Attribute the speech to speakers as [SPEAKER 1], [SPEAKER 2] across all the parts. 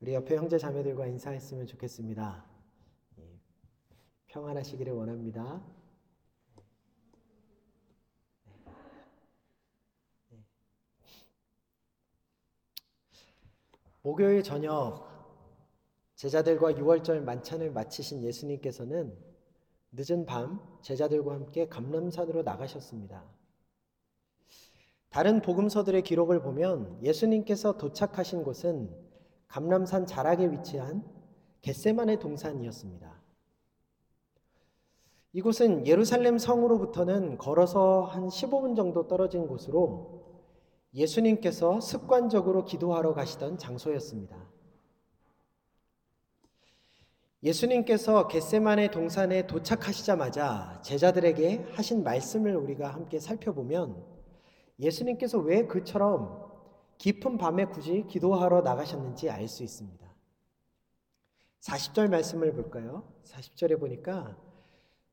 [SPEAKER 1] 우리 옆에 형제 자매들과 인사했으면 좋겠습니다. 예, 평안하시기를 원합니다. 네. 목요일 저녁 제자들과 6월절 만찬을 마치신 예수님께서는 늦은 밤 제자들과 함께 감람산으로 나가셨습니다. 다른 복음서들의 기록을 보면 예수님께서 도착하신 곳은 감람산 자락에 위치한 겟세만의 동산이었습니다. 이곳은 예루살렘 성으로부터는 걸어서 한 15분 정도 떨어진 곳으로 예수님께서 습관적으로 기도하러 가시던 장소였습니다. 예수님께서 겟세만의 동산에 도착하시자마자 제자들에게 하신 말씀을 우리가 함께 살펴보면 예수님께서 왜 그처럼 깊은 밤에 굳이 기도하러 나가셨는지 알 수 있습니다. 40절 말씀을 볼까요? 40절에 보니까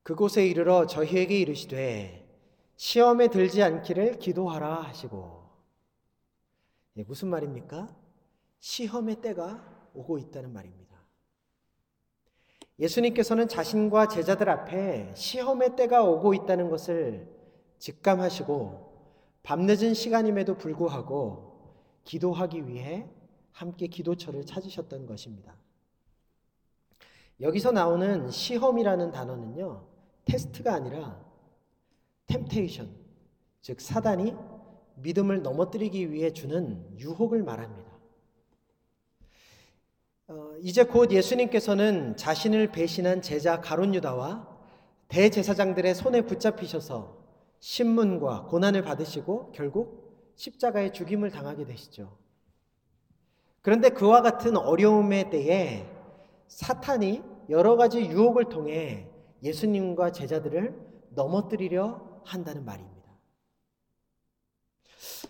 [SPEAKER 1] 그곳에 이르러 저희에게 이르시되 시험에 들지 않기를 기도하라 하시고 예, 무슨 말입니까? 시험의 때가 오고 있다는 말입니다. 예수님께서는 자신과 제자들 앞에 시험의 때가 오고 있다는 것을 직감하시고 밤늦은 시간임에도 불구하고 기도하기 위해 함께 기도처를 찾으셨던 것입니다. 여기서 나오는 시험이라는 단어는요, 테스트가 아니라 템테이션, 즉 사단이 믿음을 넘어뜨리기 위해 주는 유혹을 말합니다. 어, 이제 곧 예수님께서는 자신을 배신한 제자 가론 유다와 대제사장들의 손에 붙잡히셔서 신문과 고난을 받으시고 결국 십자가의 죽임을 당하게 되시죠. 그런데 그와 같은 어려움의 때에 사탄이 여러 가지 유혹을 통해 예수님과 제자들을 넘어뜨리려 한다는 말입니다.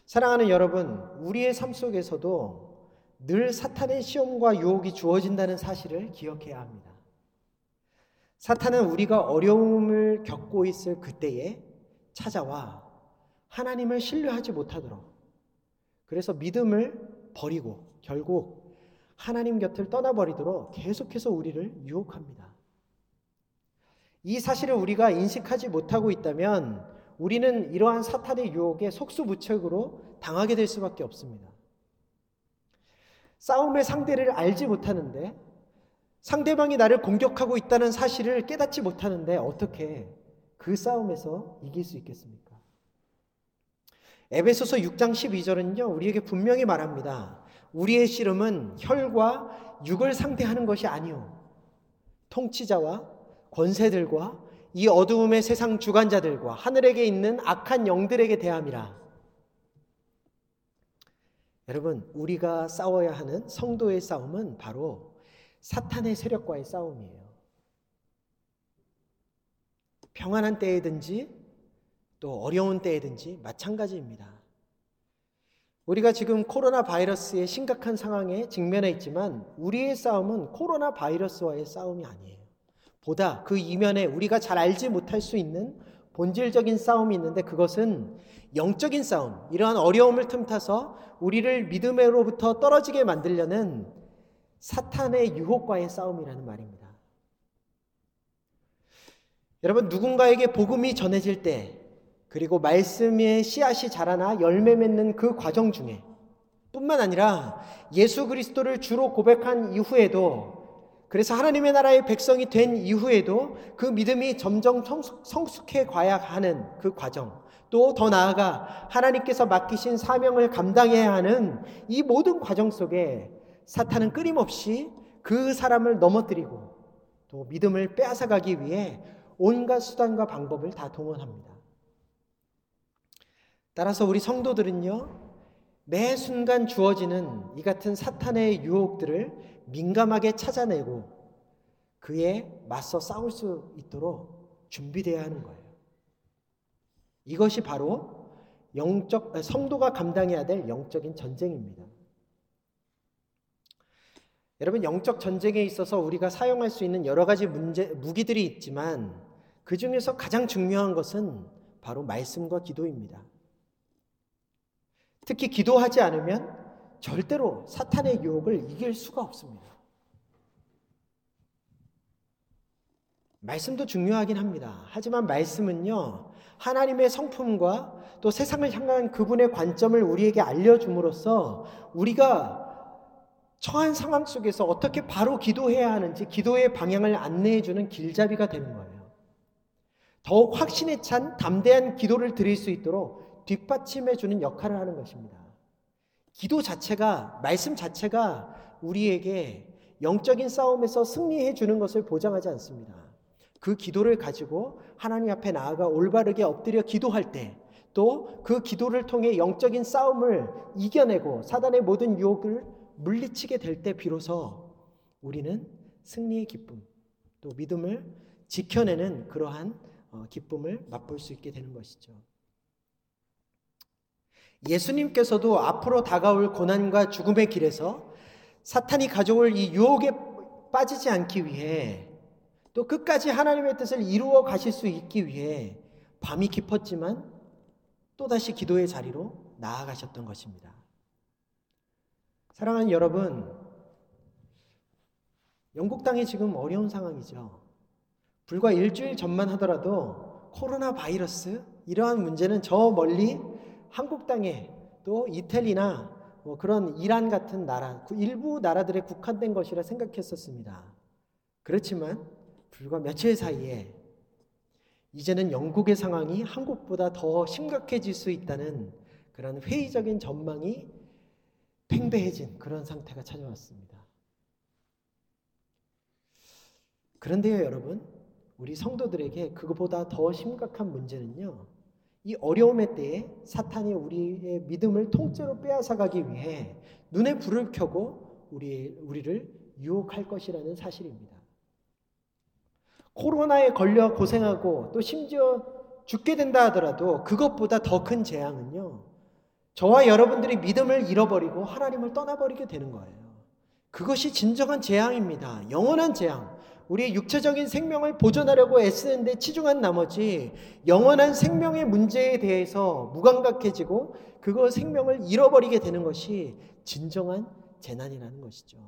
[SPEAKER 1] 사랑하는 여러분, 우리의 삶 속에서도 늘 사탄의 시험과 유혹이 주어진다는 사실을 기억해야 합니다. 사탄은 우리가 어려움을 겪고 있을 그때에 찾아와 하나님을 신뢰하지 못하도록 그래서 믿음을 버리고 결국 하나님 곁을 떠나버리도록 계속해서 우리를 유혹합니다. 이 사실을 우리가 인식하지 못하고 있다면 우리는 이러한 사탄의 유혹에 속수무책으로 당하게 될 수밖에 없습니다. 싸움의 상대를 알지 못하는데 상대방이 나를 공격하고 있다는 사실을 깨닫지 못하는데 어떻게 그 싸움에서 이길 수 있겠습니까? 에베소서 6장 12절은요, 우리에게 분명히 말합니다. 우리의 씨름은 혈과 육을 상대하는 것이 아니요. 통치자와 권세들과 이 어두움의 세상 주관자들과 하늘에게 있는 악한 영들에게 대함이라. 여러분, 우리가 싸워야 하는 성도의 싸움은 바로 사탄의 세력과의 싸움이에요. 평안한 때에든지 또 어려운 때에든지 마찬가지입니다. 우리가 지금 코로나 바이러스의 심각한 상황에 직면해 있지만 우리의 싸움은 코로나 바이러스와의 싸움이 아니에요. 보다 그 이면에 우리가 잘 알지 못할 수 있는 본질적인 싸움이 있는데 그것은 영적인 싸움, 이러한 어려움을 틈타서 우리를 믿음으로부터 떨어지게 만들려는 사탄의 유혹과의 싸움이라는 말입니다. 여러분 누군가에게 복음이 전해질 때 그리고 말씀의 씨앗이 자라나 열매 맺는 그 과정 중에 뿐만 아니라 예수 그리스도를 주로 고백한 이후에도 그래서 하나님의 나라의 백성이 된 이후에도 그 믿음이 점점 성숙해 가야 하는 그 과정 또 더 나아가 하나님께서 맡기신 사명을 감당해야 하는 이 모든 과정 속에 사탄은 끊임없이 그 사람을 넘어뜨리고 또 믿음을 빼앗아가기 위해 온갖 수단과 방법을 다 동원합니다. 따라서 우리 성도들은요, 매 순간 주어지는 이 같은 사탄의 유혹들을 민감하게 찾아내고 그에 맞서 싸울 수 있도록 준비되어야 하는 거예요. 이것이 바로 영적 성도가 감당해야 될 영적인 전쟁입니다. 여러분 영적 전쟁에 있어서 우리가 사용할 수 있는 여러 가지 문제 무기들이 있지만 그 중에서 가장 중요한 것은 바로 말씀과 기도입니다. 특히 기도하지 않으면 절대로 사탄의 유혹을 이길 수가 없습니다. 말씀도 중요하긴 합니다. 하지만 말씀은요, 하나님의 성품과 또 세상을 향한 그분의 관점을 우리에게 알려줌으로써 우리가 처한 상황 속에서 어떻게 바로 기도해야 하는지 기도의 방향을 안내해주는 길잡이가 되는 거예요. 더욱 확신에 찬 담대한 기도를 드릴 수 있도록 뒷받침해 주는 역할을 하는 것입니다. 기도 자체가, 말씀 자체가 우리에게 영적인 싸움에서 승리해 주는 것을 보장하지 않습니다. 그 기도를 가지고 하나님 앞에 나아가 올바르게 엎드려 기도할 때, 또 그 기도를 통해 영적인 싸움을 이겨내고 사단의 모든 유혹을 물리치게 될 때 비로소 우리는 승리의 기쁨, 또 믿음을 지켜내는 그러한 어, 기쁨을 맛볼 수 있게 되는 것이죠. 예수님께서도 앞으로 다가올 고난과 죽음의 길에서 사탄이 가져올 이 유혹에 빠지지 않기 위해 또 끝까지 하나님의 뜻을 이루어 가실 수 있기 위해 밤이 깊었지만 또다시 기도의 자리로 나아가셨던 것입니다. 사랑하는 여러분, 영국 땅이 지금 어려운 상황이죠. 불과 일주일 전만 하더라도 코로나 바이러스 이러한 문제는 저 멀리 한국 땅에 또 이태리나 뭐 그런 이란 같은 나라, 그 일부 나라들에 국한된 것이라 생각했었습니다. 그렇지만 불과 며칠 사이에 이제는 영국의 상황이 한국보다 더 심각해질 수 있다는 그런 회의적인 전망이 팽배해진 그런 상태가 찾아왔습니다. 그런데요, 여러분, 우리 성도들에게 그것보다 더 심각한 문제는요. 이 어려움의 때에 사탄이 우리의 믿음을 통째로 빼앗아가기 위해 눈에 불을 켜고 우리, 우리를 유혹할 것이라는 사실입니다. 코로나에 걸려 고생하고 또 심지어 죽게 된다 하더라도 그것보다 더 큰 재앙은요. 저와 여러분들이 믿음을 잃어버리고 하나님을 떠나버리게 되는 거예요. 그것이 진정한 재앙입니다. 영원한 재앙. 우리의 육체적인 생명을 보존하려고 애쓰는데 치중한 나머지 영원한 생명의 문제에 대해서 무감각해지고 그거 생명을 잃어버리게 되는 것이 진정한 재난이라는 것이죠.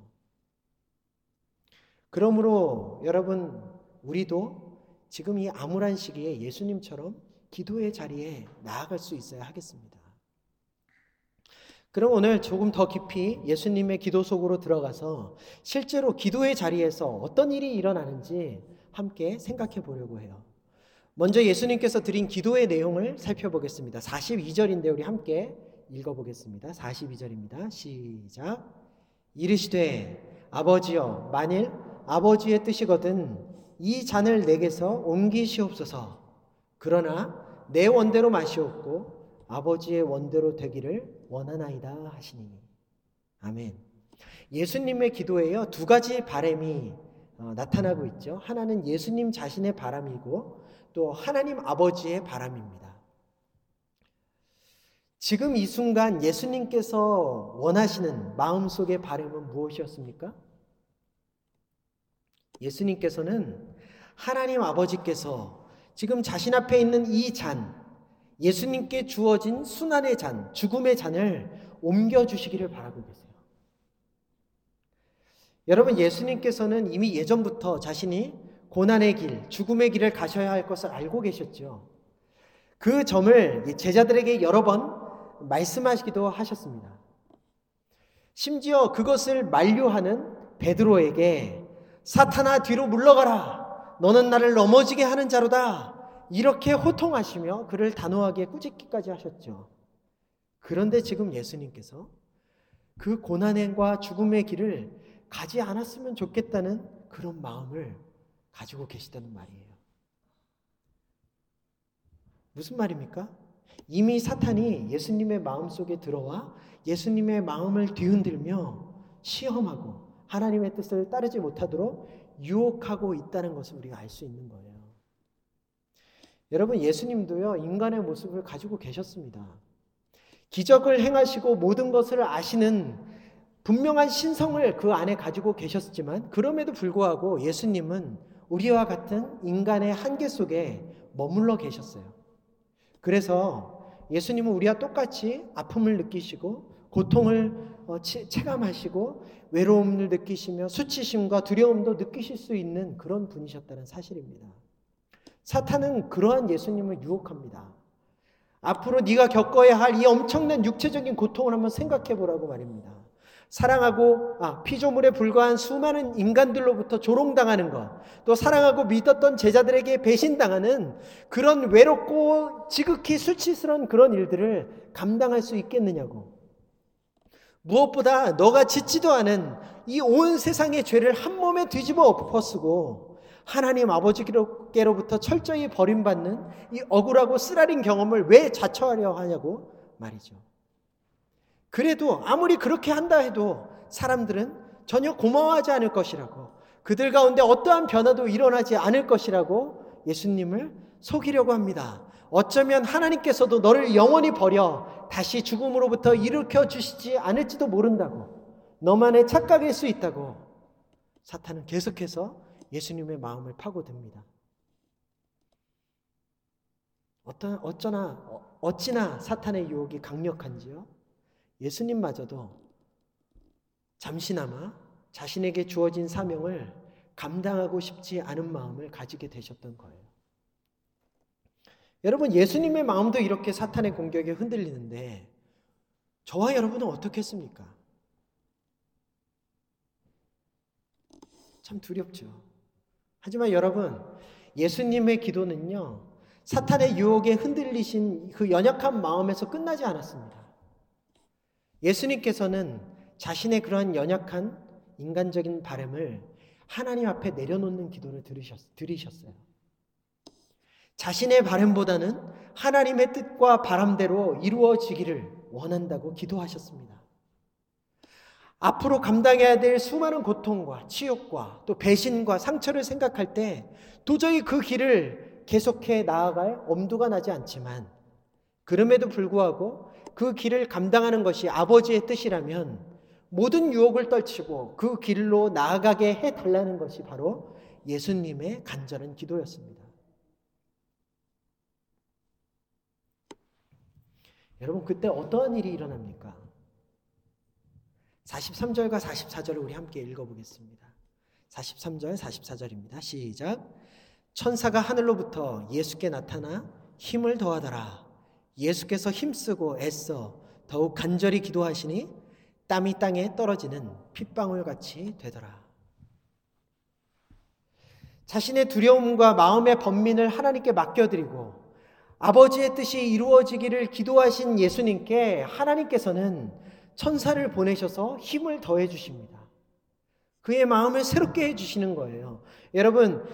[SPEAKER 1] 그러므로 여러분 우리도 지금 이 암울한 시기에 예수님처럼 기도의 자리에 나아갈 수 있어야 하겠습니다. 그럼 오늘 조금 더 깊이 예수님의 기도 속으로 들어가서 실제로 기도의 자리에서 어떤 일이 일어나는지 함께 생각해 보려고 해요. 먼저 예수님께서 드린 기도의 내용을 살펴보겠습니다. 42절인데 우리 함께 읽어보겠습니다. 42절입니다. 시작. 이르시되 아버지여 만일 아버지의 뜻이거든 이 잔을 내게서 옮기시옵소서. 그러나 내 원대로 마시옵고 아버지의 원대로 되기를 원하나이다 하시니. 아멘. 예수님의 기도에요. 두 가지 바램이 어, 나타나고 있죠. 하나는 예수님 자신의 바람이고 또 하나님 아버지의 바람입니다. 지금 이 순간 예수님께서 원하시는 마음속의 바램은 무엇이었습니까? 예수님께서는 하나님 아버지께서 지금 자신 앞에 있는 이 잔, 예수님께 주어진 순환의 잔, 죽음의 잔을 옮겨주시기를 바라고 계세요. 여러분, 예수님께서는 이미 예전부터 자신이 고난의 길, 죽음의 길을 가셔야 할 것을 알고 계셨죠. 그 점을 제자들에게 여러 번 말씀하시기도 하셨습니다. 심지어 그것을 만류하는 베드로에게 사탄아 뒤로 물러가라. 너는 나를 넘어지게 하는 자로다. 이렇게 호통하시며 그를 단호하게 꾸짖기까지 하셨죠. 그런데 지금 예수님께서 그 고난과 죽음의 길을 가지 않았으면 좋겠다는 그런 마음을 가지고 계시다는 말이에요. 무슨 말입니까? 이미 사탄이 예수님의 마음 속에 들어와 예수님의 마음을 뒤흔들며 시험하고 하나님의 뜻을 따르지 못하도록 유혹하고 있다는 것을 우리가 알 수 있는 거예요. 여러분 예수님도요 인간의 모습을 가지고 계셨습니다. 기적을 행하시고 모든 것을 아시는 분명한 신성을 그 안에 가지고 계셨지만 그럼에도 불구하고 예수님은 우리와 같은 인간의 한계 속에 머물러 계셨어요. 그래서 예수님은 우리와 똑같이 아픔을 느끼시고 고통을 어, 체감하시고 외로움을 느끼시며 수치심과 두려움도 느끼실 수 있는 그런 분이셨다는 사실입니다. 사탄은 그러한 예수님을 유혹합니다. 앞으로 네가 겪어야 할 이 엄청난 육체적인 고통을 한번 생각해 보라고 말입니다. 사랑하고 아, 피조물에 불과한 수많은 인간들로부터 조롱당하는 것, 또 사랑하고 믿었던 제자들에게 배신당하는 그런 외롭고 지극히 수치스러운 그런 일들을 감당할 수 있겠느냐고. 무엇보다 너가 짓지도 않은 이 온 세상의 죄를 한 몸에 뒤집어 엎어쓰고 하나님 아버지께로부터 철저히 버림받는 이 억울하고 쓰라린 경험을 왜 자처하려 하냐고 말이죠. 그래도 아무리 그렇게 한다 해도 사람들은 전혀 고마워하지 않을 것이라고 그들 가운데 어떠한 변화도 일어나지 않을 것이라고 예수님을 속이려고 합니다. 어쩌면 하나님께서도 너를 영원히 버려 다시 죽음으로부터 일으켜 주시지 않을지도 모른다고 너만의 착각일 수 있다고 사탄은 계속해서 예수님의 마음을 파고듭니다. 어떤 어쩌나 어찌나 사탄의 유혹이 강력한지요. 예수님마저도 잠시나마 자신에게 주어진 사명을 감당하고 싶지 않은 마음을 가지게 되셨던 거예요. 여러분, 예수님의 마음도 이렇게 사탄의 공격에 흔들리는데, 저와 여러분은 어떻겠습니까? 참 두렵죠. 하지만 여러분, 예수님의 기도는요, 사탄의 유혹에 흔들리신 그 연약한 마음에서 끝나지 않았습니다. 예수님께서는 자신의 그러한 연약한 인간적인 바램을 하나님 앞에 내려놓는 기도를 들으셨, 들으셨어요. 자신의 바램보다는 하나님의 뜻과 바람대로 이루어지기를 원한다고 기도하셨습니다. 앞으로 감당해야 될 수많은 고통과 치욕과 또 배신과 상처를 생각할 때 도저히 그 길을 계속해 나아갈 엄두가 나지 않지만 그럼에도 불구하고 그 길을 감당하는 것이 아버지의 뜻이라면 모든 유혹을 떨치고 그 길로 나아가게 해 달라는 것이 바로 예수님의 간절한 기도였습니다. 여러분 그때 어떠한 일이 일어납니까? 43절과 44절을 우리 함께 읽어보겠습니다. 43절, 44절입니다. 시작. 천사가 하늘로부터 예수께 나타나 힘을 더하더라. 예수께서 힘쓰고 애써 더욱 간절히 기도하시니 땀이 땅에 떨어지는 핏방울 같이 되더라. 자신의 두려움과 마음의 번민을 하나님께 맡겨드리고 아버지의 뜻이 이루어지기를 기도하신 예수님께 하나님께서는 천사를 보내셔서 힘을 더해 주십니다. 그의 마음을 새롭게 해 주시는 거예요. 여러분,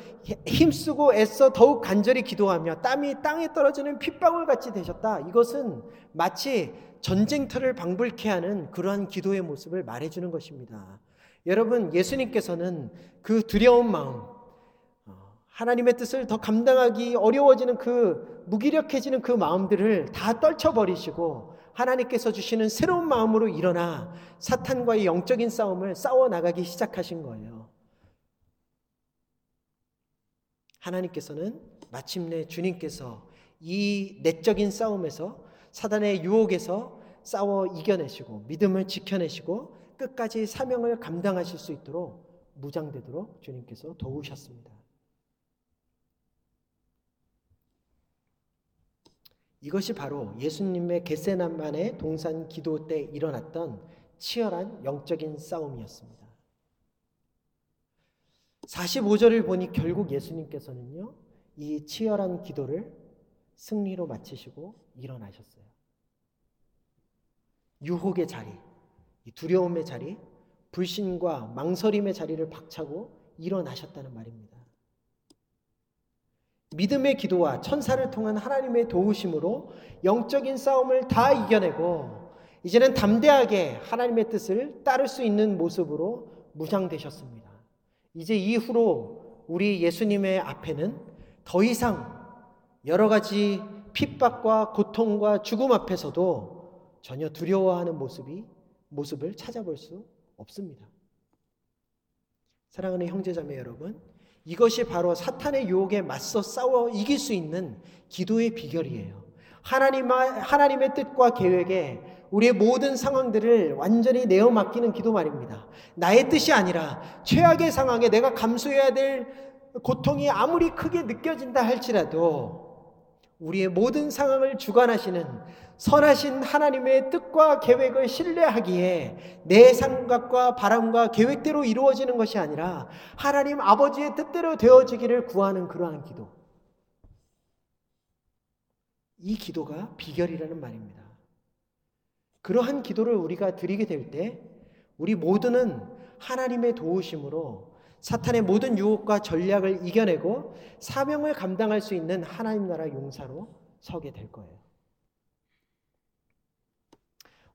[SPEAKER 1] 힘쓰고 애써 더욱 간절히 기도하며 땀이 땅에 떨어지는 핏방울 같이 되셨다. 이것은 마치 전쟁터를 방불케 하는 그러한 기도의 모습을 말해 주는 것입니다. 여러분, 예수님께서는 그 두려운 마음, 어, 하나님의 뜻을 더 감당하기 어려워지는 그 무기력해지는 그 마음들을 다 떨쳐버리시고 하나님께서 주시는 새로운 마음으로 일어나 사탄과의 영적인 싸움을 싸워 나가기 시작하신 거예요. 하나님께서는 마침내 주님께서 이 내적인 싸움에서 사단의 유혹에서 싸워 이겨내시고 믿음을 지켜내시고 끝까지 사명을 감당하실 수 있도록 무장되도록 주님께서 도우셨습니다. 이것이 바로 예수님의 겟세남만의 동산 기도 때 일어났던 치열한 영적인 싸움이었습니다. 45절을 보니 결국 예수님께서는요, 이 치열한 기도를 승리로 마치시고 일어나셨어요. 유혹의 자리, 두려움의 자리, 불신과 망설임의 자리를 박차고 일어나셨다는 말입니다. 믿음의 기도와 천사를 통한 하나님의 도우심으로 영적인 싸움을 다 이겨내고 이제는 담대하게 하나님의 뜻을 따를 수 있는 모습으로 무장되셨습니다. 이제 이후로 우리 예수님의 앞에는 더 이상 여러 가지 핍박과 고통과 죽음 앞에서도 전혀 두려워하는 모습이 모습을 찾아볼 수 없습니다. 사랑하는 형제자매 여러분, 이것이 바로 사탄의 유혹에 맞서 싸워 이길 수 있는 기도의 비결이에요. 하나님, 하나님의 뜻과 계획에 우리의 모든 상황들을 완전히 내어 맡기는 기도 말입니다. 나의 뜻이 아니라 최악의 상황에 내가 감수해야 될 고통이 아무리 크게 느껴진다 할지라도 우리의 모든 상황을 주관하시는 선하신 하나님의 뜻과 계획을 신뢰하기에 내 생각과 바람과 계획대로 이루어지는 것이 아니라 하나님 아버지의 뜻대로 되어지기를 구하는 그러한 기도. 이 기도가 비결이라는 말입니다. 그러한 기도를 우리가 드리게 될 때 우리 모두는 하나님의 도우심으로 사탄의 모든 유혹과 전략을 이겨내고 사명을 감당할 수 있는 하나님 나라 용사로 서게 될 거예요.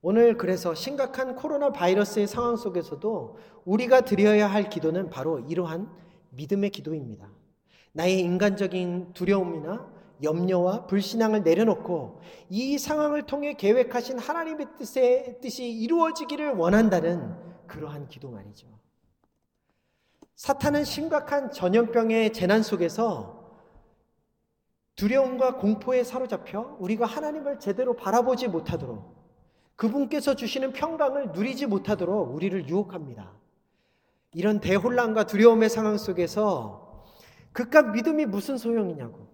[SPEAKER 1] 오늘 그래서 심각한 코로나 바이러스의 상황 속에서도 우리가 드려야 할 기도는 바로 이러한 믿음의 기도입니다. 나의 인간적인 두려움이나 염려와 불신앙을 내려놓고 이 상황을 통해 계획하신 하나님의 뜻의 뜻이 이루어지기를 원한다는 그러한 기도 말이죠. 사탄은 심각한 전염병의 재난 속에서 두려움과 공포에 사로잡혀 우리가 하나님을 제대로 바라보지 못하도록 그분께서 주시는 평강을 누리지 못하도록 우리를 유혹합니다. 이런 대혼란과 두려움의 상황 속에서 그깟 믿음이 무슨 소용이냐고.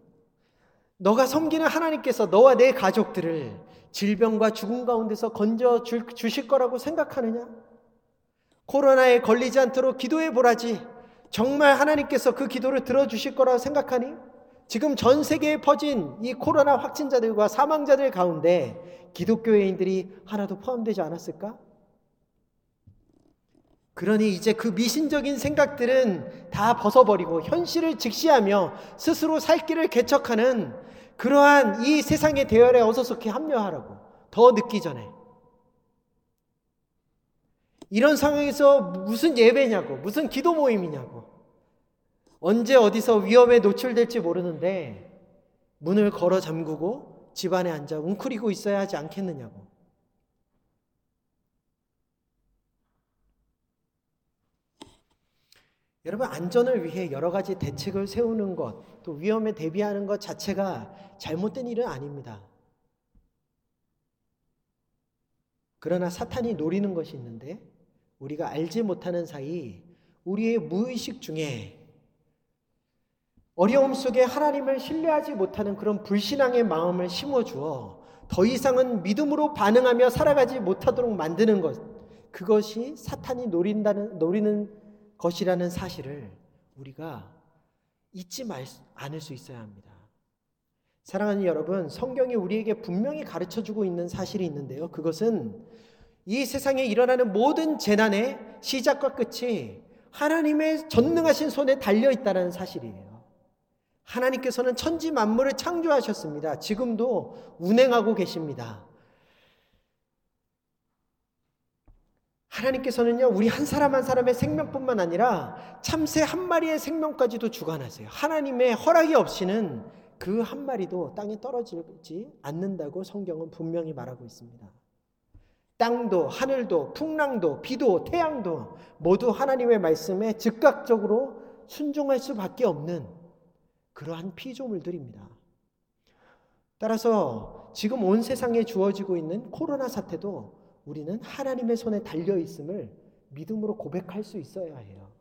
[SPEAKER 1] 너가 섬기는 하나님께서 너와 내 가족들을 질병과 죽음 가운데서 건져 주실 거라고 생각하느냐? 코로나에 걸리지 않도록 기도해 보라지. 정말 하나님께서 그 기도를 들어주실 거라고 생각하니? 지금 전 세계에 퍼진 이 코로나 확진자들과 사망자들 가운데 기독교인들이 하나도 포함되지 않았을까? 그러니 이제 그 미신적인 생각들은 다 벗어버리고 현실을 직시하며 스스로 살 길을 개척하는 그러한 이 세상의 대열에 어서속히 합류하라고 더 늦기 전에 이런 상황에서 무슨 예배냐고, 무슨 기도 모임이냐고. 언제 어디서 위험에 노출될지 모르는데 문을 걸어 잠그고 집안에 앉아 웅크리고 있어야 하지 않겠느냐고. 여러분, 안전을 위해 여러 가지 대책을 세우는 것, 또 위험에 대비하는 것 자체가 잘못된 일은 아닙니다. 그러나 사탄이 노리는 것이 있는데 우리가 알지 못하는 사이 우리의 무의식 중에 어려움 속에 하나님을 신뢰하지 못하는 그런 불신앙의 마음을 심어주어 더 이상은 믿음으로 반응하며 살아가지 못하도록 만드는 것, 그것이 사탄이 노린다는, 노리는 것이라는 사실을 우리가 잊지 말, 않을 수 있어야 합니다. 사랑하는 여러분, 성경이 우리에게 분명히 가르쳐 주고 있는 사실이 있는데요. 그것은 이 세상에 일어나는 모든 재난의 시작과 끝이 하나님의 전능하신 손에 달려 있다는 사실이에요. 하나님께서는 천지 만물을 창조하셨습니다. 지금도 운행하고 계십니다. 하나님께서는요, 우리 한 사람 한 사람의 생명뿐만 아니라 참새 한 마리의 생명까지도 주관하세요. 하나님의 허락이 없이는 그 한 마리도 땅에 떨어지지 않는다고 성경은 분명히 말하고 있습니다. 땅도 하늘도 풍랑도 비도 태양도 모두 하나님의 말씀에 즉각적으로 순종할 수밖에 없는 그러한 피조물들입니다. 따라서 지금 온 세상에 주어지고 있는 코로나 사태도 우리는 하나님의 손에 달려 있음을 믿음으로 고백할 수 있어야 해요.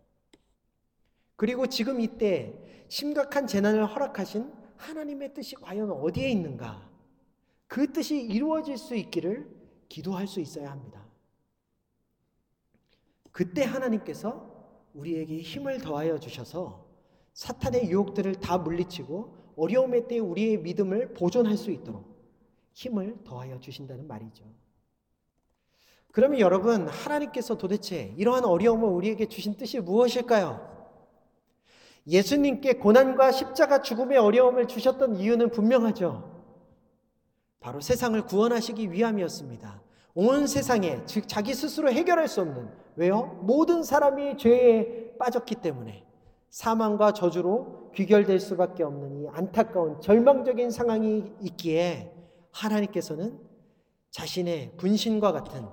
[SPEAKER 1] 그리고 지금 이때 심각한 재난을 허락하신 하나님의 뜻이 과연 어디에 있는가? 그 뜻이 이루어질 수 있기를 기도할 수 있어야 합니다. 그때 하나님께서 우리에게 힘을 더하여 주셔서 사탄의 유혹들을 다 물리치고 어려움의 때 우리의 믿음을 보존할 수 있도록 힘을 더하여 주신다는 말이죠. 그러면 여러분, 하나님께서 도대체 이러한 어려움을 우리에게 주신 뜻이 무엇일까요? 예수님께 고난과 십자가 죽음의 어려움을 주셨던 이유는 분명하죠. 바로 세상을 구원하시기 위함이었습니다. 온 세상에 즉 자기 스스로 해결할 수 없는 왜요? 모든 사람이 죄에 빠졌기 때문에 사망과 저주로 귀결될 수밖에 없는 이 안타까운 절망적인 상황이 있기에 하나님께서는 자신의 분신과 같은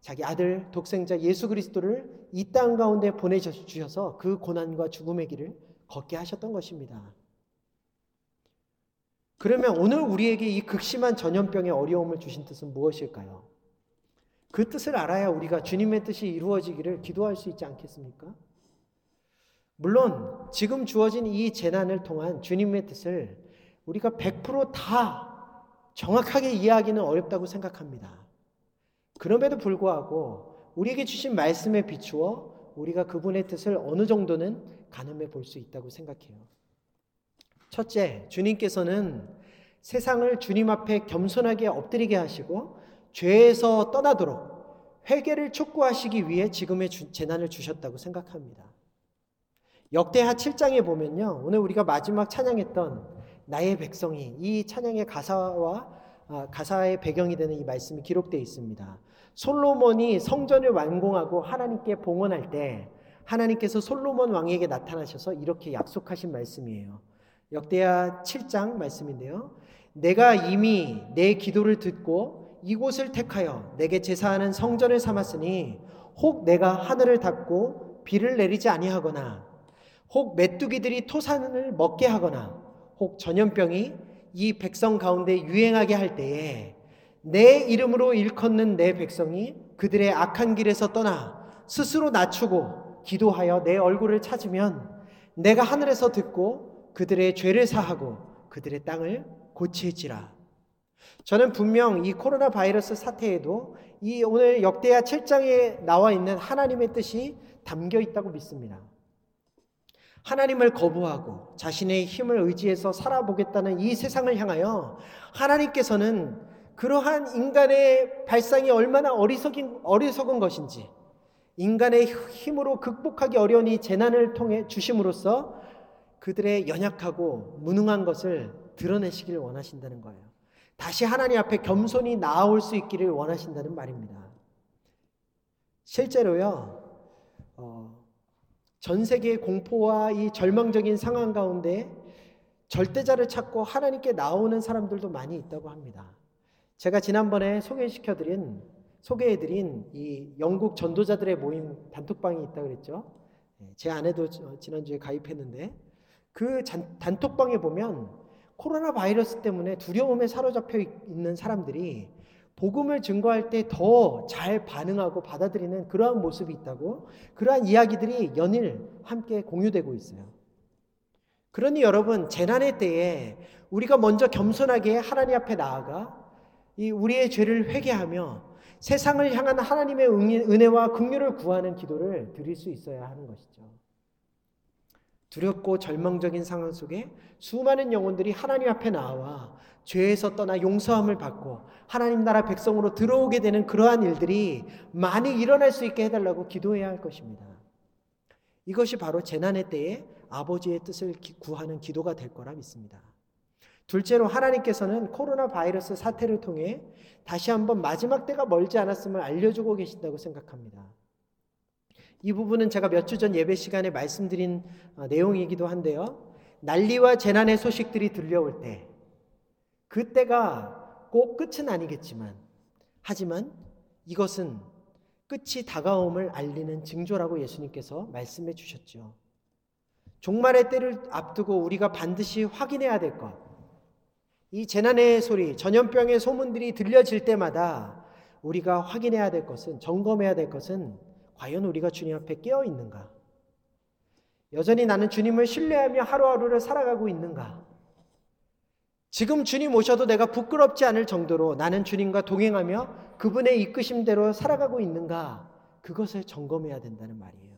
[SPEAKER 1] 자기 아들 독생자 예수 그리스도를 이 땅 가운데 보내주셔서 그 고난과 죽음의 길을 걷게 하셨던 것입니다. 그러면 오늘 우리에게 이 극심한 전염병의 어려움을 주신 뜻은 무엇일까요? 그 뜻을 알아야 우리가 주님의 뜻이 이루어지기를 기도할 수 있지 않겠습니까? 물론 지금 주어진 이 재난을 통한 주님의 뜻을 우리가 100%다 정확하게 이해하기는 어렵다고 생각합니다. 그럼에도 불구하고 우리에게 주신 말씀에 비추어 우리가 그분의 뜻을 어느 정도는 가늠해 볼 수 있다고 생각해요. 첫째, 주님께서는 세상을 주님 앞에 겸손하게 엎드리게 하시고 죄에서 떠나도록 회개를 촉구하시기 위해 지금의 재난을 주셨다고 생각합니다. 역대하 7장에 보면요. 오늘 우리가 마지막 찬양했던 나의 백성이 이 찬양의 가사와 아, 가사의 배경이 되는 이 말씀이 기록되어 있습니다. 솔로몬이 성전을 완공하고 하나님께 봉헌할 때 하나님께서 솔로몬 왕에게 나타나셔서 이렇게 약속하신 말씀이에요. 역대하 7장 말씀인데요. 내가 이미 내 기도를 듣고 이곳을 택하여 내게 제사하는 성전을 삼았으니 혹 내가 하늘을 닫고 비를 내리지 아니하거나 혹 메뚜기들이 토산을 먹게 하거나 혹 전염병이 이 백성 가운데 유행하게 할 때에 내 이름으로 일컫는 내 백성이 그들의 악한 길에서 떠나 스스로 낮추고 기도하여 내 얼굴을 찾으면 내가 하늘에서 듣고 그들의 죄를 사하고 그들의 땅을 고칠지라. 저는 분명 이 코로나 바이러스 사태에도 이 오늘 역대하 7장에 나와 있는 하나님의 뜻이 담겨 있다고 믿습니다. 하나님을 거부하고 자신의 힘을 의지해서 살아보겠다는 이 세상을 향하여 하나님께서는 그러한 인간의 발상이 얼마나 어리석인, 어리석은 것인지 인간의 힘으로 극복하기 어려운 이 재난을 통해 주심으로써 그들의 연약하고 무능한 것을 드러내시기를 원하신다는 거예요. 다시 하나님 앞에 겸손히 나아올 수 있기를 원하신다는 말입니다. 실제로요, 어, 전 세계의 공포와 이 절망적인 상황 가운데 절대자를 찾고 하나님께 나오는 사람들도 많이 있다고 합니다. 제가 지난번에 소개시켜드린 소개해드린 이 영국 전도자들의 모임 단톡방이 있다 그랬죠. 예, 제 아내도 지난주에 가입했는데 그 단톡방에 보면 코로나 바이러스 때문에 두려움에 사로잡혀 있는 사람들이 복음을 증거할 때 더 잘 반응하고 받아들이는 그러한 모습이 있다고 그러한 이야기들이 연일 함께 공유되고 있어요. 그러니 여러분 재난의 때에 우리가 먼저 겸손하게 하나님 앞에 나아가 이 우리의 죄를 회개하며 세상을 향한 하나님의 은혜와 긍휼을 구하는 기도를 드릴 수 있어야 하는 것이죠. 두렵고 절망적인 상황 속에 수많은 영혼들이 하나님 앞에 나와 죄에서 떠나 용서함을 받고 하나님 나라 백성으로 들어오게 되는 그러한 일들이 많이 일어날 수 있게 해달라고 기도해야 할 것입니다. 이것이 바로 재난의 때에 아버지의 뜻을 구하는 기도가 될 거라 믿습니다. 둘째로 하나님께서는 코로나 바이러스 사태를 통해 다시 한번 마지막 때가 멀지 않았음을 알려주고 계신다고 생각합니다. 이 부분은 제가 몇 주 전 예배 시간에 말씀드린 어, 내용이기도 한데요. 난리와 재난의 소식들이 들려올 때, 그때가 꼭 끝은 아니겠지만, 하지만 이것은 끝이 다가옴을 알리는 징조라고 예수님께서 말씀해 주셨죠. 종말의 때를 앞두고 우리가 반드시 확인해야 될 것. 이 재난의 소리, 전염병의 소문들이 들려질 때마다 우리가 확인해야 될 것은, 점검해야 될 것은 과연 우리가 주님 앞에 깨어 있는가? 여전히 나는 주님을 신뢰하며 하루하루를 살아가고 있는가? 지금 주님 오셔도 내가 부끄럽지 않을 정도로 나는 주님과 동행하며 그분의 이끄심대로 살아가고 있는가? 그것을 점검해야 된다는 말이에요.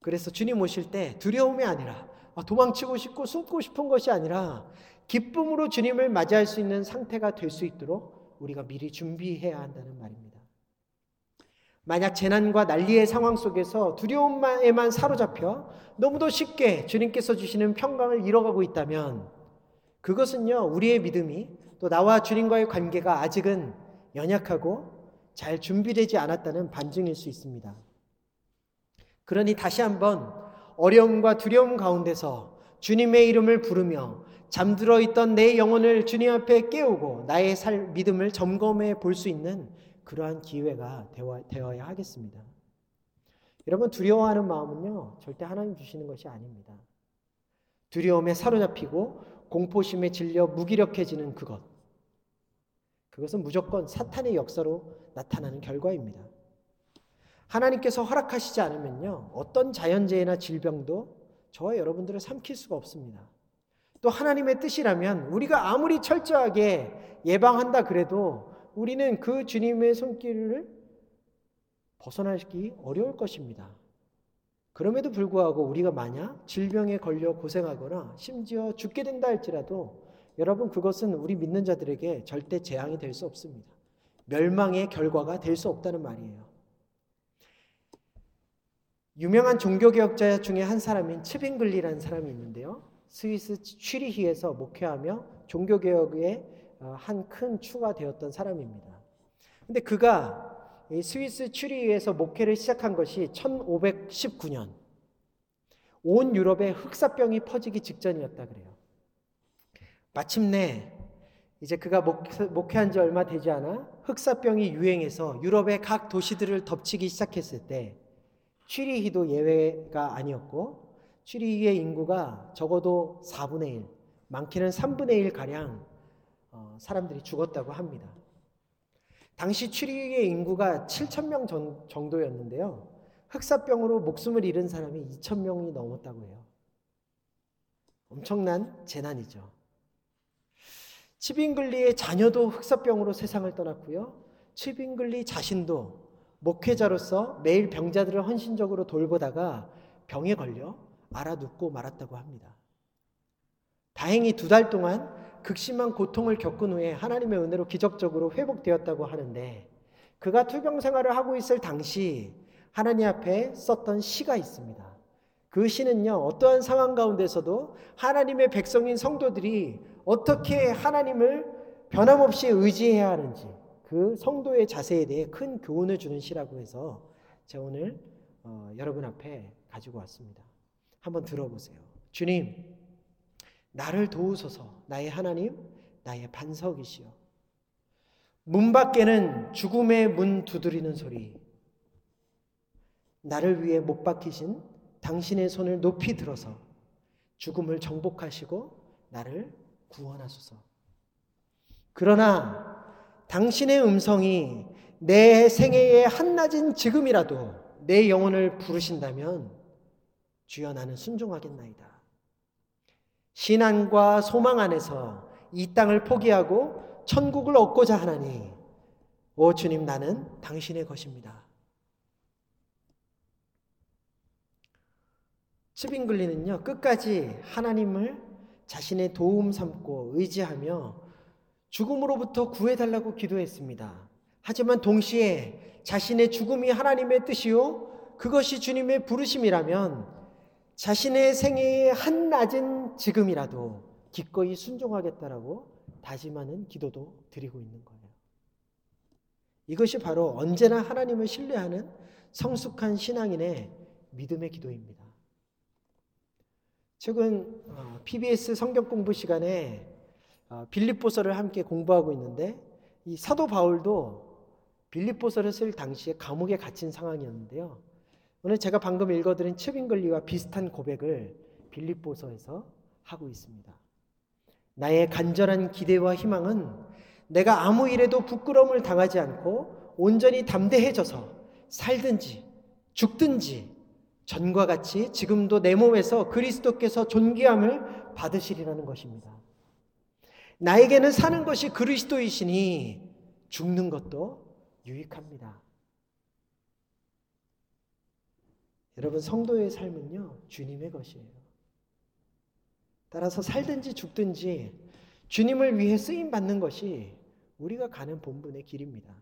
[SPEAKER 1] 그래서 주님 오실 때 두려움이 아니라 아, 도망치고 싶고 숨고 싶은 것이 아니라 기쁨으로 주님을 맞이할 수 있는 상태가 될 수 있도록 우리가 미리 준비해야 한다는 말입니다. 만약 재난과 난리의 상황 속에서 두려움에만 사로잡혀 너무도 쉽게 주님께서 주시는 평강을 잃어가고 있다면 그것은요, 우리의 믿음이 또 나와 주님과의 관계가 아직은 연약하고 잘 준비되지 않았다는 반증일 수 있습니다. 그러니 다시 한번 어려움과 두려움 가운데서 주님의 이름을 부르며 잠들어 있던 내 영혼을 주님 앞에 깨우고 나의 살 믿음을 점검해 볼 수 있는 그러한 기회가 되어 야 하겠습니다. 여러분 두려워하는 마음은요 절대 하나님 주시는 것이 아닙니다. 두려움에 사로잡히고 공포심에 질려 무기력해지는 그것 그것은 무조건 사탄의 역사로 나타나는 결과입니다. 하나님께서 허락하시지 않으면요. 어떤 자연재해나 질병도 저와 여러분들을 삼킬 수가 없습니다. 또 하나님의 뜻이라면 우리가 아무리 철저하게 예방한다 그래도 우리는 그 주님의 손길을 벗어나기 어려울 것입니다. 그럼에도 불구하고 우리가 만약 질병에 걸려 고생하거나 심지어 죽게 된다 할지라도 여러분 그것은 우리 믿는 자들에게 절대 재앙이 될 수 없습니다. 멸망의 결과가 될 수 없다는 말이에요. 유명한 종교개혁자 중에 한 사람인 츠빙글리라는 사람이 있는데요. 스위스 취리히에서 목회하며 종교개혁의 어, 한큰 추가 되었던 사람입니다. 근데 그가 스위스 취리히에서 목회를 시작한 것이 1519년 온 유럽에 흑사병이 퍼지기 직전이었다 그래요. 마침내 이제 그가 목회한 지 얼마 되지 않아 흑사병이 유행해서 유럽의 각 도시들을 덮치기 시작했을 때 취리히도 예외가 아니었고 취리히의 인구가 적어도 4분의 1, 많게는 3분의 1 가량 어, 사람들이 죽었다고 합니다. 당시 취리히의 인구가 7천 명 정도였는데요. 흑사병으로 목숨을 잃은 사람이 2천 명이 넘었다고 해요. 엄청난 재난이죠. 치빙글리의 자녀도 흑사병으로 세상을 떠났고요. 치빙글리 자신도 목회자로서 매일 병자들을 헌신적으로 돌보다가 병에 걸려 알아눕고 말았다고 합니다. 다행히 두 달 동안 극심한 고통을 겪은 후에 하나님의 은혜로 기적적으로 회복되었다고 하는데 그가 투병 생활을 하고 있을 당시 하나님 앞에 썼던 시가 있습니다. 그 시는요, 어떠한 상황 가운데서도 하나님의 백성인 성도들이 어떻게 하나님을 변함없이 의지해야 하는지 그 성도의 자세에 대해 큰 교훈을 주는 시라고 해서 제가 오늘 어, 여러분 앞에 가지고 왔습니다. 한번 들어보세요. 주님, 나를 도우소서, 나의 하나님, 나의 반석이시여. 문 밖에는 죽음의 문 두드리는 소리. 나를 위해 못 박히신 당신의 손을 높이 들어서 죽음을 정복하시고 나를 구원하소서. 그러나 당신의 음성이 내 생애의 한낮인 지금이라도 내 영혼을 부르신다면 주여 나는 순종하겠나이다. 신앙과 소망 안에서 이 땅을 포기하고 천국을 얻고자 하나니 오 주님 나는 당신의 것입니다. 스빙글리는요 끝까지 하나님을 자신의 도움 삼고 의지하며 죽음으로부터 구해달라고 기도했습니다. 하지만 동시에 자신의 죽음이 하나님의 뜻이요 그것이 주님의 부르심이라면 자신의 생애의 한낮은 지금이라도 기꺼이 순종하겠다라고 다짐하는 기도도 드리고 있는 거예요. 이것이 바로 언제나 하나님을 신뢰하는 성숙한 신앙인의 믿음의 기도입니다. 최근 PBS 어, 성경 공부 시간에 어, 빌립보서를 함께 공부하고 있는데 이 사도 바울도 빌립보서를 쓸 당시에 감옥에 갇힌 상황이었는데요. 오늘 제가 방금 읽어드린 츠빙글리와 비슷한 고백을 빌립보서에서 하고 있습니다. 나의 간절한 기대와 희망은 내가 아무 일에도 부끄러움을 당하지 않고 온전히 담대해져서 살든지 죽든지 전과 같이 지금도 내 몸에서 그리스도께서 존귀함을 받으시리라는 것입니다. 나에게는 사는 것이 그리스도이시니 죽는 것도 유익합니다. 여러분 성도의 삶은요 주님의 것이에요. 따라서 살든지 죽든지 주님을 위해 쓰임 받는 것이 우리가 가는 본분의 길입니다.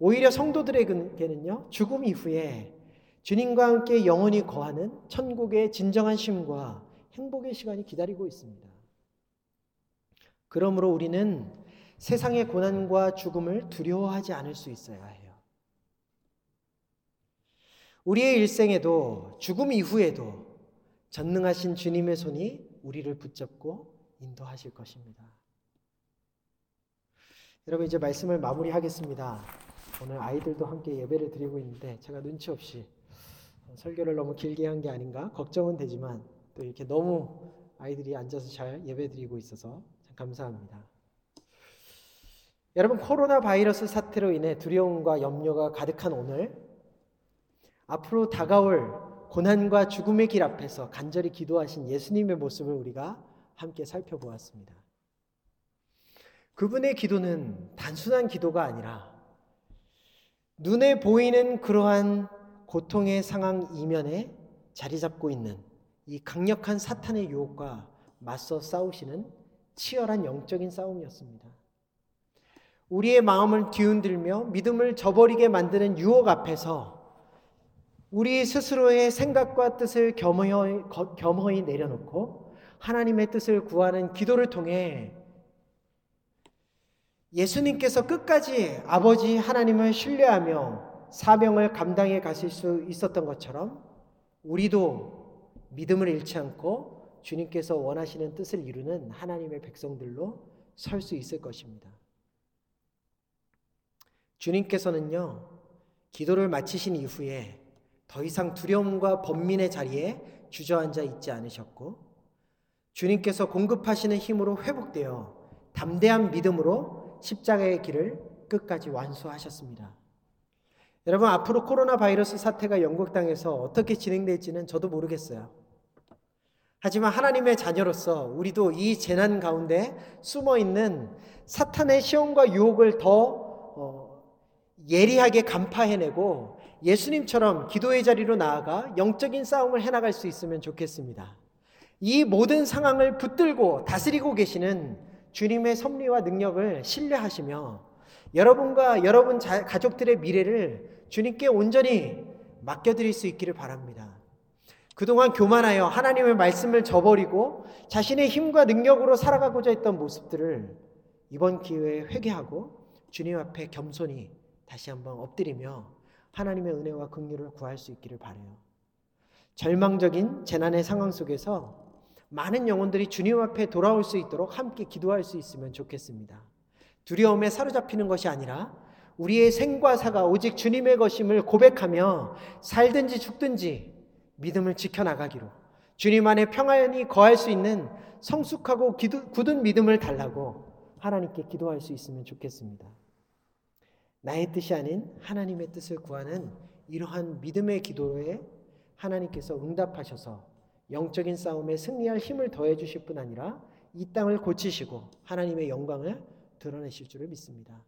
[SPEAKER 1] 오히려 성도들에게는요 죽음 이후에 주님과 함께 영원히 거하는 천국의 진정한 쉼과 행복의 시간이 기다리고 있습니다. 그러므로 우리는 세상의 고난과 죽음을 두려워하지 않을 수 있어야 해요. 우리의 일생에도 죽음 이후에도 전능하신 주님의 손이 우리를 붙잡고 인도하실 것입니다. 여러분 이제 말씀을 마무리하겠습니다. 오늘 아이들도 함께 예배를 드리고 있는데 제가 눈치 없이 설교를 너무 길게 한 게 아닌가 걱정은 되지만 또 이렇게 너무 아이들이 앉아서 잘 예배 드리고 있어서 참 감사합니다. 여러분 코로나 바이러스 사태로 인해 두려움과 염려가 가득한 오늘 앞으로 다가올 고난과 죽음의 길 앞에서 간절히 기도하신 예수님의 모습을 우리가 함께 살펴보았습니다. 그분의 기도는 단순한 기도가 아니라 눈에 보이는 그러한 고통의 상황 이면에 자리 잡고 있는 이 강력한 사탄의 유혹과 맞서 싸우시는 치열한 영적인 싸움이었습니다. 우리의 마음을 뒤흔들며 믿음을 저버리게 만드는 유혹 앞에서 우리 스스로의 생각과 뜻을 겸허히, 겸허히 내려놓고 하나님의 뜻을 구하는 기도를 통해 예수님께서 끝까지 아버지 하나님을 신뢰하며 사명을 감당해 가실 수 있었던 것처럼 우리도 믿음을 잃지 않고 주님께서 원하시는 뜻을 이루는 하나님의 백성들로 설 수 있을 것입니다. 주님께서는요, 기도를 마치신 이후에 더 이상 두려움과 번민의 자리에 주저앉아 있지 않으셨고, 주님께서 공급하시는 힘으로 회복되어 담대한 믿음으로 십자가의 길을 끝까지 완수하셨습니다. 여러분, 앞으로 코로나 바이러스 사태가 영국 땅에서 어떻게 진행될지는 저도 모르겠어요. 하지만 하나님의 자녀로서 우리도 이 재난 가운데 숨어 있는 사탄의 시험과 유혹을 더 어, 예리하게 간파해내고 예수님처럼 기도의 자리로 나아가 영적인 싸움을 해나갈 수 있으면 좋겠습니다. 이 모든 상황을 붙들고 다스리고 계시는 주님의 섭리와 능력을 신뢰하시며 여러분과 여러분 자, 가족들의 미래를 주님께 온전히 맡겨드릴 수 있기를 바랍니다. 그동안 교만하여 하나님의 말씀을 저버리고 자신의 힘과 능력으로 살아가고자 했던 모습들을 이번 기회에 회개하고 주님 앞에 겸손히 다시 한번 엎드리며 하나님의 은혜와 긍휼을 구할 수 있기를 바래요. 절망적인 재난의 상황 속에서 많은 영혼들이 주님 앞에 돌아올 수 있도록 함께 기도할 수 있으면 좋겠습니다. 두려움에 사로잡히는 것이 아니라 우리의 생과 사가 오직 주님의 것임을 고백하며 살든지 죽든지 믿음을 지켜나가기로 주님 안에 평안히 거할 수 있는 성숙하고 기도, 굳은 믿음을 달라고 하나님께 기도할 수 있으면 좋겠습니다. 나의 뜻이 아닌 하나님의 뜻을 구하는 이러한 믿음의 기도에 하나님께서 응답하셔서 영적인 싸움에 승리할 힘을 더해 주실 뿐 아니라 이 땅을 고치시고 하나님의 영광을 드러내실 줄을 믿습니다.